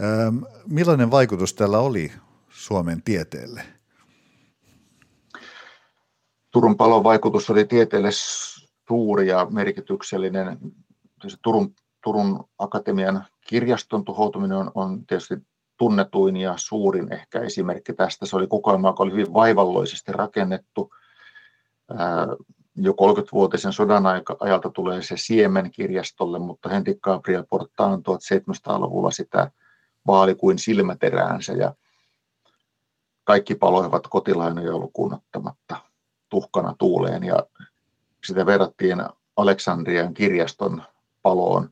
Ähm, millainen vaikutus tällä oli Suomen tieteelle? Turun palon vaikutus oli tieteelle suuri ja merkityksellinen. Turun, Turun Akatemian kirjaston tuhoutuminen on, on tietysti tunnetuin ja suurin ehkä esimerkki tästä. Se oli kokoelma, joka oli hyvin vaivalloisesti rakennettu. Jo 30-vuotisen sodan ajalta tulee se siemen kirjastolle, mutta Henrik Gabriel Portaan 1700-luvulla sitä vaali kuin silmäteräänsä ja kaikki paloivat kotilainoja lukuun ottamatta tuhkana tuuleen ja sitä verrattiin Aleksandrian kirjaston paloon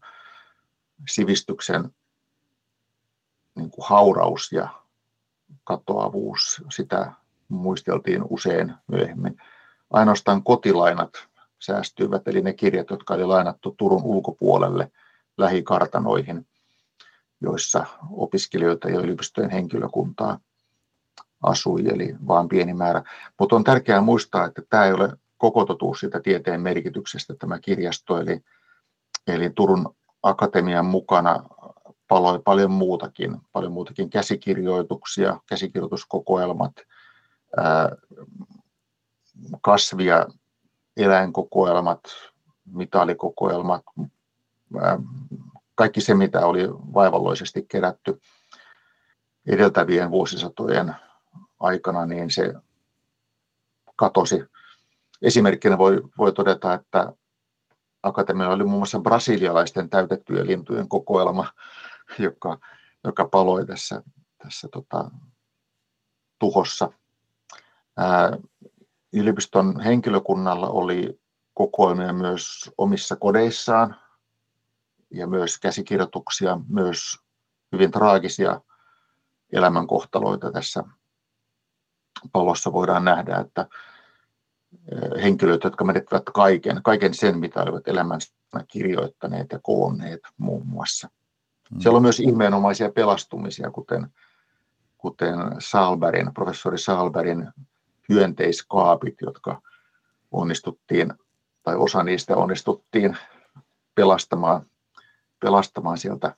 sivistyksen niin kuin hauraus ja katoavuus, sitä muisteltiin usein myöhemmin. Ainoastaan kotilainat säästyivät, eli ne kirjat, jotka oli lainattu Turun ulkopuolelle lähikartanoihin, joissa opiskelijoita ja yliopistojen henkilökuntaa asui, eli vain pieni määrä. Mutta on tärkeää muistaa, että tämä ei ole koko totuus siitä tieteen merkityksestä, tämä kirjasto, eli, eli Turun Akatemian mukana paloi paljon muutakin, paljon muutakin käsikirjoituksia, käsikirjoituskokoelmat, kasvia, eläinkokoelmat, mitalikokoelmat, kaikki se, mitä oli vaivalloisesti kerätty edeltävien vuosisatojen aikana, niin se katosi. Esimerkkinä voi, voi todeta, että Akatemialla oli muun muassa brasilialaisten täytettyjen lintujen kokoelma, joka, joka paloi tässä, tässä tota, tuhossa. Ää, yliopiston henkilökunnalla oli kokoelmia myös omissa kodeissaan ja myös käsikirjoituksia, myös hyvin traagisia elämänkohtaloita tässä palossa voidaan nähdä, että henkilöt, jotka menettivät kaiken, kaiken sen, mitä olivat elämänsä kirjoittaneet ja koonneet muun muassa. Mm. Siellä on myös ihmeenomaisia pelastumisia, kuten, kuten Salberin, professori Salberin hyönteiskaapit, jotka onnistuttiin, tai osa niistä onnistuttiin pelastamaan, pelastamaan sieltä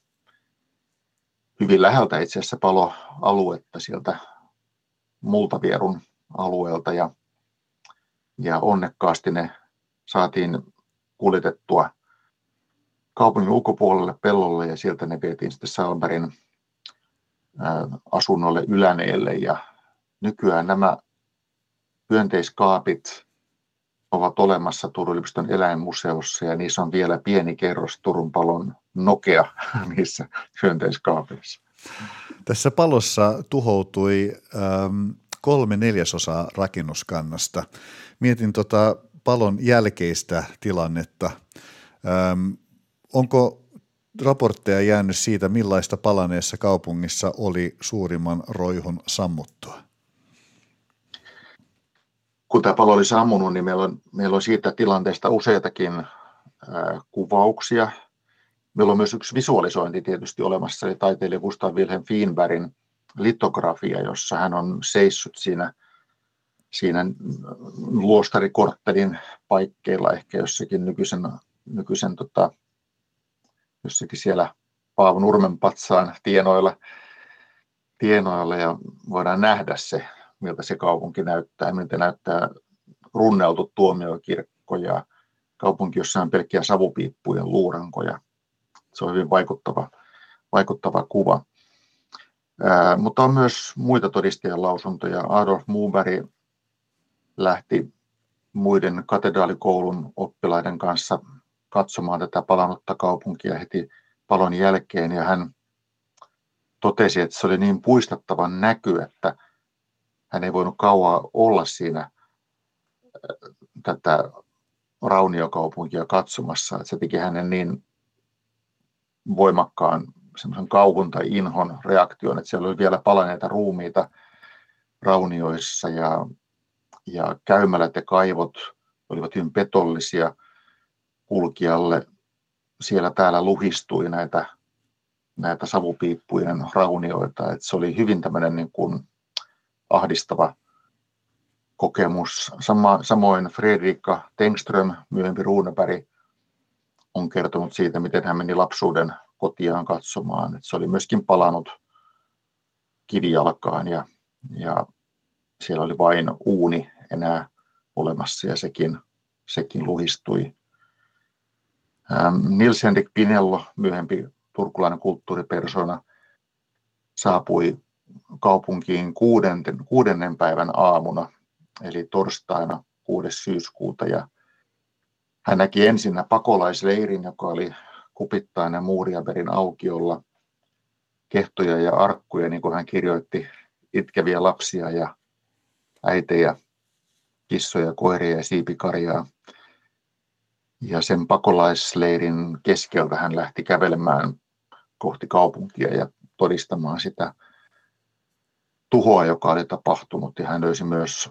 hyvin läheltä itse asiassa paloaluetta sieltä Multavierun alueelta. Ja, ja onnekkaasti ne saatiin kuljetettua kaupungin ulkopuolelle pellolle ja sieltä ne vietiin sitten Salberin asunnolle Yläneelle ja nykyään nämä hyönteiskaapit ovat olemassa Turun yliopiston eläinmuseossa ja niissä on vielä pieni kerros Turun palon nokea (laughs) niissä hyönteiskaapeissa. Tässä palossa tuhoutui ähm, kolme neljäsosaa rakennuskannasta. Mietin tota palon jälkeistä tilannetta. Ähm, onko raportteja jäänyt siitä, millaista palaneessa kaupungissa oli suurimman roihun sammuttua? Kun tämä palo oli sammunut, niin meillä on, meillä on siitä tilanteesta useitakin kuvauksia. Meillä on myös yksi visualisointi tietysti olemassa, eli taiteilija Gustav Wilhelm Fienbergin litografia, jossa hän on seissut siinä, siinä luostarikorttelin paikkeilla, ehkä jossakin nykyisen, nykyisen tota, jossakin siellä Paavo Nurmenpatsaan tienoilla, tienoilla ja voidaan nähdä se, miltä se kaupunki näyttää, miltä näyttää runneltu tuomiokirkko ja kaupunki, jossa on pelkkiä savupiippujen luurankoja. Se on hyvin vaikuttava, vaikuttava kuva. Ää, mutta on myös muita todistajan lausuntoja. Adolf Muuberg lähti muiden katedraalikoulun oppilaiden kanssa katsomaan tätä palannutta kaupunkia heti palon jälkeen ja hän totesi, että se oli niin puistattavan näky, että hän ei voinut kauan olla siinä äh, tätä rauniokaupunkia katsomassa, että se teki hänen niin voimakkaan semmoisen kauhun tai inhon reaktion, että siellä oli vielä palaneita ruumiita raunioissa ja, ja käymälät ja kaivot olivat hyvin petollisia – kulkijalle siellä täällä luhistui näitä, näitä savupiippujen raunioita. Et se oli hyvin tämmöinen niin kuin ahdistava kokemus. Sama, samoin Fredrika Tengström, myöhempi Ruuneberg, on kertonut siitä, miten hän meni lapsuuden kotiaan katsomaan. Et se oli myöskin palannut kivijalkaan ja, ja siellä oli vain uuni enää olemassa ja sekin, sekin luhistui. Ähm, Nils Henrik Pinello, myöhempi turkulainen kulttuuripersona, saapui kaupunkiin kuudenten, kuudennen päivän aamuna, eli torstaina 6. syyskuuta. Ja hän näki ensinnä pakolaisleirin, joka oli kupittainen Muuriaberin aukiolla, kehtoja ja arkkuja, niin kuin hän kirjoitti, itkeviä lapsia ja äitejä, kissoja, koiria ja siipikarjaa ja sen pakolaisleirin keskeltä hän lähti kävelemään kohti kaupunkia ja todistamaan sitä tuhoa, joka oli tapahtunut. Ja hän löysi myös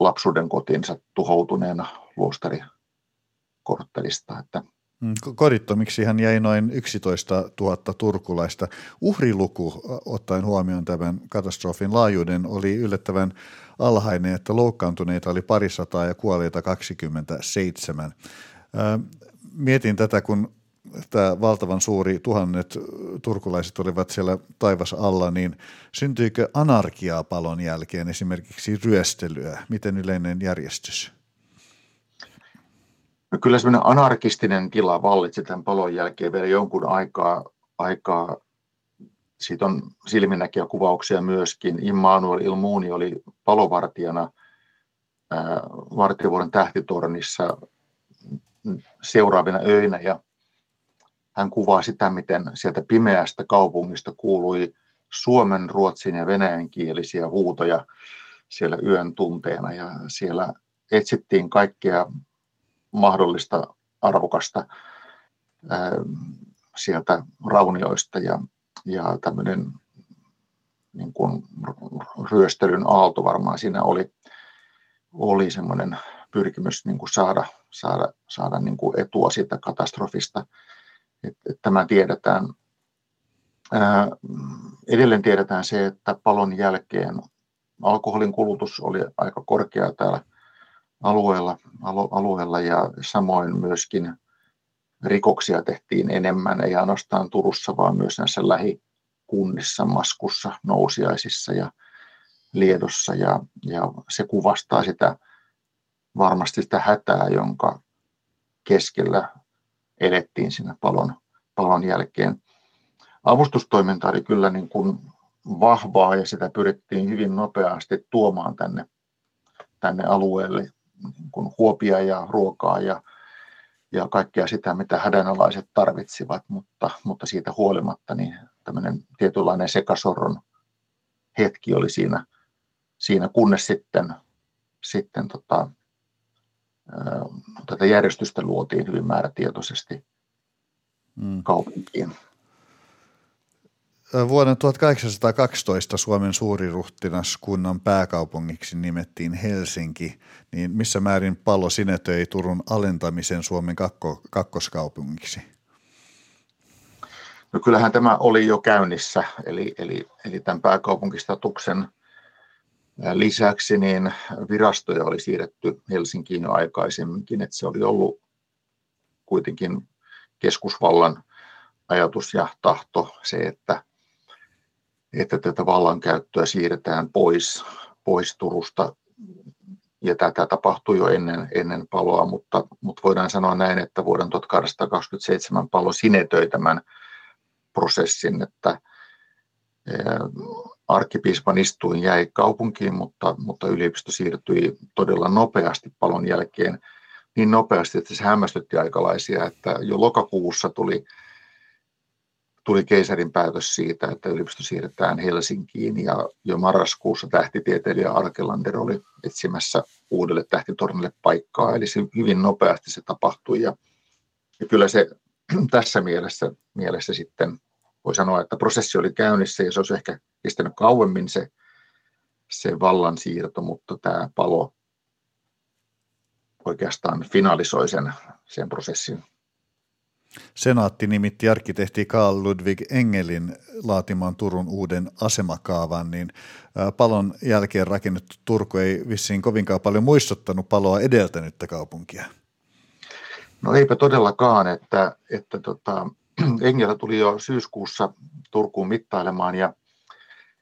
lapsuuden kotinsa tuhoutuneena luostarikorttelista. Että mm, Kodittomiksi hän jäi noin 11 000 turkulaista. Uhriluku, ottaen huomioon tämän katastrofin laajuuden, oli yllättävän alhainen, että loukkaantuneita oli parisataa ja kuolleita 27. Mietin tätä, kun tämä valtavan suuri tuhannet turkulaiset olivat siellä taivas alla, niin syntyykö anarkiaa palon jälkeen, esimerkiksi ryöstelyä? Miten yleinen järjestys? No kyllä semmoinen anarkistinen tila vallitsi tämän palon jälkeen vielä jonkun aikaa. aikaa. Siitä on silminnäkiä kuvauksia myöskin. Immanuel Ilmuni oli palovartijana vartiovuoden tähtitornissa seuraavina öinä ja hän kuvaa sitä, miten sieltä pimeästä kaupungista kuului suomen, ruotsin ja venäjän kielisiä huutoja siellä yön tunteena ja siellä etsittiin kaikkea mahdollista arvokasta ää, sieltä raunioista ja, ja tämmöinen niin kuin ryöstelyn aalto varmaan siinä oli, oli semmoinen pyrkimys niin kuin saada, saada, saada niin kuin etua siitä katastrofista. Et, et tämä tiedetään. Ää, edelleen tiedetään se, että palon jälkeen alkoholin kulutus oli aika korkea täällä alueella, alueella ja samoin myöskin rikoksia tehtiin enemmän, ei ainoastaan Turussa, vaan myös näissä lähikunnissa, Maskussa, Nousiaisissa ja Liedossa. Ja, ja se kuvastaa sitä varmasti sitä hätää, jonka keskellä elettiin siinä palon, palon jälkeen. Avustustoiminta oli kyllä niin kuin vahvaa ja sitä pyrittiin hyvin nopeasti tuomaan tänne, tänne alueelle niin kuin huopia ja ruokaa ja, ja kaikkea sitä, mitä hädänalaiset tarvitsivat, mutta, mutta siitä huolimatta niin tämmöinen tietynlainen sekasorron hetki oli siinä, siinä kunnes sitten, sitten tota, tätä järjestystä luotiin hyvin määrätietoisesti. mm. kaupunkiin. Vuoden 1812 Suomen suuriruhtinaskunnan pääkaupungiksi nimettiin Helsinki, niin missä määrin palo sinetöi Turun alentamisen Suomen kakko, kakkoskaupungiksi? No kyllähän tämä oli jo käynnissä, eli, eli, eli tämän pääkaupunkistatuksen lisäksi niin virastoja oli siirretty Helsinkiin jo aikaisemminkin, että se oli ollut kuitenkin keskusvallan ajatus ja tahto se, että että tätä vallankäyttöä siirretään pois, pois Turusta. Ja tätä tapahtui jo ennen, ennen paloa, mutta, mutta voidaan sanoa näin, että vuoden 1827 palo sinetöi tämän prosessin, että arkkipiispan istuin jäi kaupunkiin, mutta, mutta yliopisto siirtyi todella nopeasti palon jälkeen. Niin nopeasti, että se hämmästytti aikalaisia, että jo lokakuussa tuli tuli keisarin päätös siitä, että yliopisto siirretään Helsinkiin ja jo marraskuussa tähtitieteilijä Arkelander oli etsimässä uudelle tähtitornille paikkaa, eli se hyvin nopeasti se tapahtui ja, ja kyllä se (clears throat) tässä mielessä, mielessä sitten voi sanoa, että prosessi oli käynnissä ja se olisi ehkä kestänyt kauemmin se, se vallan siirto, mutta tämä palo oikeastaan finalisoi sen, sen prosessin Senaatti nimitti arkkitehti Carl Ludwig Engelin laatimaan Turun uuden asemakaavan, niin palon jälkeen rakennettu Turku ei vissiin kovinkaan paljon muistuttanut paloa edeltänyttä kaupunkia. No eipä todellakaan, että, että tota, (clears throat) Engel tuli jo syyskuussa Turkuun mittailemaan ja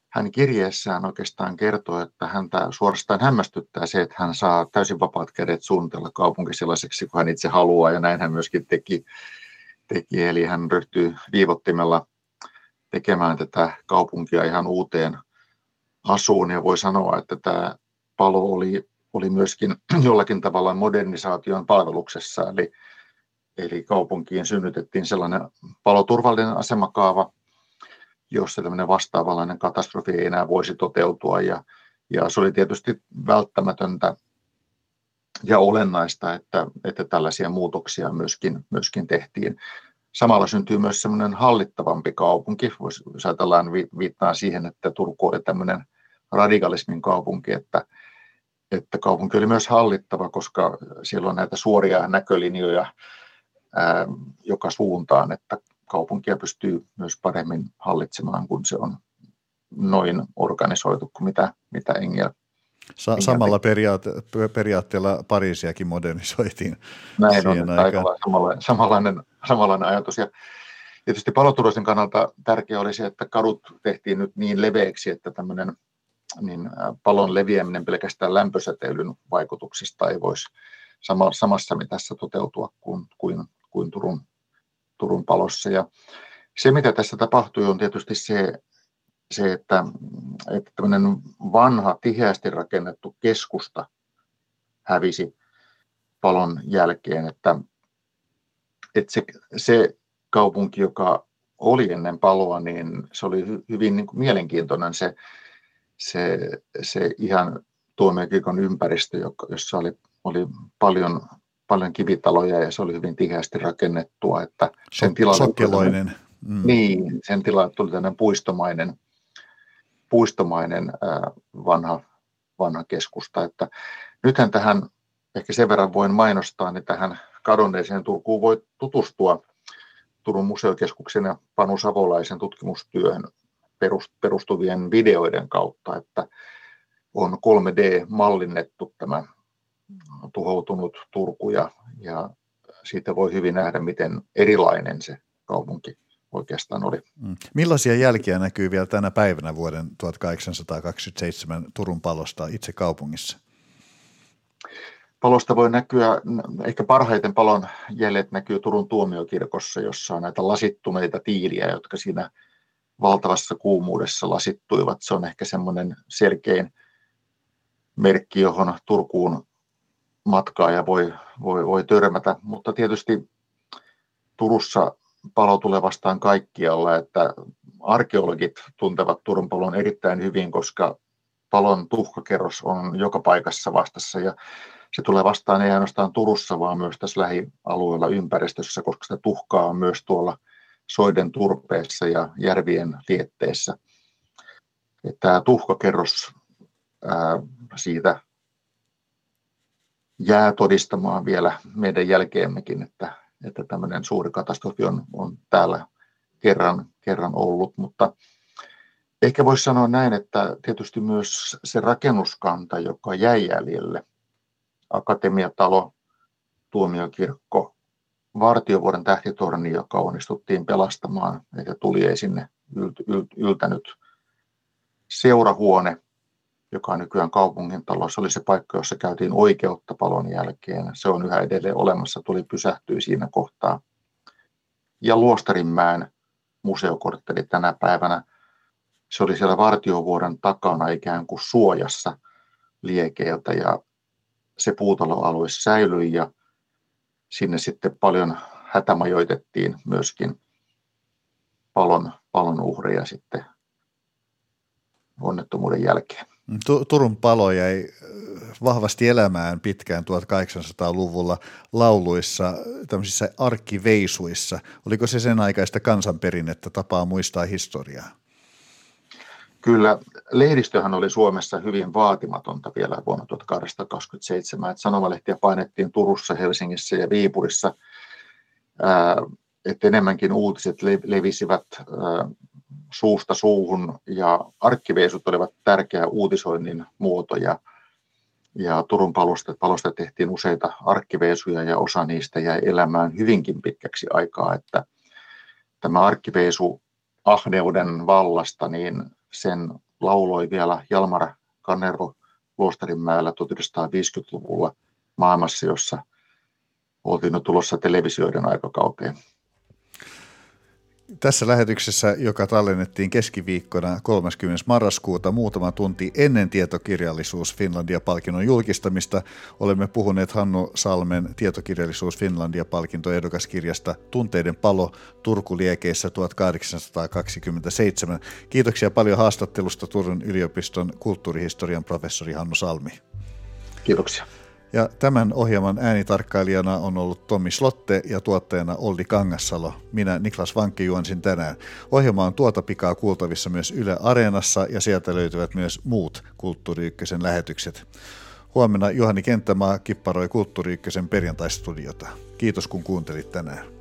hän kirjeessään oikeastaan kertoo, että häntä suorastaan hämmästyttää se, että hän saa täysin vapaat kädet suunnitella kaupunki sellaiseksi kuin hän itse haluaa ja näin hän myöskin teki. Teki, eli hän ryhtyi viivottimella tekemään tätä kaupunkia ihan uuteen asuun, ja voi sanoa, että tämä palo oli, oli myöskin (clears throat) jollakin tavalla modernisaation palveluksessa, eli, eli kaupunkiin synnytettiin sellainen paloturvallinen asemakaava, jossa tämmöinen vastaavallainen katastrofi ei enää voisi toteutua, ja, ja se oli tietysti välttämätöntä ja olennaista, että, että tällaisia muutoksia myöskin, myöskin tehtiin. Samalla syntyy myös semmoinen hallittavampi kaupunki. Jos ajatellaan, viittaa siihen, että Turku oli tämmöinen radikalismin kaupunki, että, että kaupunki oli myös hallittava, koska siellä on näitä suoria näkölinjoja ää, joka suuntaan, että kaupunkia pystyy myös paremmin hallitsemaan, kun se on noin organisoitu kuin mitä, mitä Engel Sa- samalla periaate- periaatteella Pariisiakin modernisoitiin. (laughs) Näin on, aika samanlainen, samanlainen, samanlainen ajatus. Ja tietysti paloturvallisuuden kannalta tärkeää oli se, että kadut tehtiin nyt niin leveiksi, että tämmöinen niin palon leviäminen pelkästään lämpösäteilyn vaikutuksista ei voisi sama, samassa mitassa toteutua kuin, kuin, kuin Turun, Turun palossa. Ja se, mitä tässä tapahtui, on tietysti se, se, että, että tämmöinen vanha, tiheästi rakennettu keskusta hävisi palon jälkeen, että, että se, se kaupunki, joka oli ennen paloa, niin se oli hyvin niin kuin mielenkiintoinen se, se, se ihan tuomiokirkon ympäristö, jossa oli, oli paljon, paljon kivitaloja ja se oli hyvin tiheästi rakennettua. Että sen tilalle, mm. Niin, sen tilalle tuli tämmöinen puistomainen puistomainen vanha, vanha keskusta. Että nythän tähän, ehkä sen verran voin mainostaa, niin tähän kadonneeseen Turkuun voi tutustua Turun museokeskuksen ja Panu Savolaisen tutkimustyöhön perustuvien videoiden kautta, että on 3D-mallinnettu tämä tuhoutunut Turku ja, ja siitä voi hyvin nähdä, miten erilainen se kaupunki oikeastaan oli. Mm. Millaisia jälkiä näkyy vielä tänä päivänä vuoden 1827 Turun palosta itse kaupungissa? Palosta voi näkyä, ehkä parhaiten palon jäljet näkyy Turun tuomiokirkossa, jossa on näitä lasittuneita tiiliä, jotka siinä valtavassa kuumuudessa lasittuivat. Se on ehkä semmoinen selkein merkki, johon Turkuun matkaaja voi, voi, voi törmätä, mutta tietysti Turussa palo tulee vastaan kaikkialla, että arkeologit tuntevat Turun palon erittäin hyvin, koska palon tuhkakerros on joka paikassa vastassa ja se tulee vastaan ei ainoastaan Turussa, vaan myös tässä lähialueella ympäristössä, koska sitä tuhkaa on myös tuolla soiden turpeessa ja järvien lietteessä. Tämä tuhkakerros siitä jää todistamaan vielä meidän jälkeemmekin, että, että tämmöinen suuri katastrofi on, on täällä kerran, kerran ollut, mutta ehkä voisi sanoa näin, että tietysti myös se rakennuskanta, joka jäi jäljelle, akatemiatalo, tuomiokirkko, vartiovuoden tähtitorni, joka onnistuttiin pelastamaan, että tuli ei sinne yltänyt seurahuone, joka on nykyään kaupungintalo. Se oli se paikka, jossa käytiin oikeutta palon jälkeen. Se on yhä edelleen olemassa, tuli pysähtyi siinä kohtaa. Ja Luostarinmäen museokortteli tänä päivänä. Se oli siellä vartiovuoden takana ikään kuin suojassa liekeiltä ja se puutaloalue säilyi ja sinne sitten paljon hätämajoitettiin myöskin palon, palon uhreja sitten onnettomuuden jälkeen. Turun palo jäi äh, vahvasti elämään pitkään 1800-luvulla lauluissa, tämmöisissä arkkiveisuissa. Oliko se sen aikaista kansanperinnettä tapaa muistaa historiaa? Kyllä, lehdistöhän oli Suomessa hyvin vaatimatonta vielä vuonna 1827. Että sanomalehtiä painettiin Turussa, Helsingissä ja Viipurissa. Että enemmänkin uutiset levisivät suusta suuhun ja arkkiveisut olivat tärkeä uutisoinnin muoto ja, ja Turun palosta, palosta tehtiin useita arkkiveisuja ja osa niistä jäi elämään hyvinkin pitkäksi aikaa, että tämä arkkiveisu ahneuden vallasta, niin sen lauloi vielä Jalmar Kanervo Luostarinmäellä 1950-luvulla maailmassa, jossa oltiin jo tulossa televisioiden aikakauteen. Tässä lähetyksessä, joka tallennettiin keskiviikkona 30. marraskuuta muutama tunti ennen tietokirjallisuus Finlandia-palkinnon julkistamista, olemme puhuneet Hannu Salmen tietokirjallisuus Finlandia-palkinto ehdokaskirjasta Tunteiden palo Turku liekeissä 1827. Kiitoksia paljon haastattelusta Turun yliopiston kulttuurihistorian professori Hannu Salmi. Kiitoksia. Ja tämän ohjelman äänitarkkailijana on ollut Tommi Slotte ja tuottajana Olli Kangassalo. Minä Niklas Vankki juonsin tänään. Ohjelma on tuota pikaa kuultavissa myös Yle Areenassa ja sieltä löytyvät myös muut Kulttuuri Ykkösen lähetykset. Huomenna Juhani Kenttämaa kipparoi Kulttuuri Ykkösen perjantaistudiota. Kiitos kun kuuntelit tänään.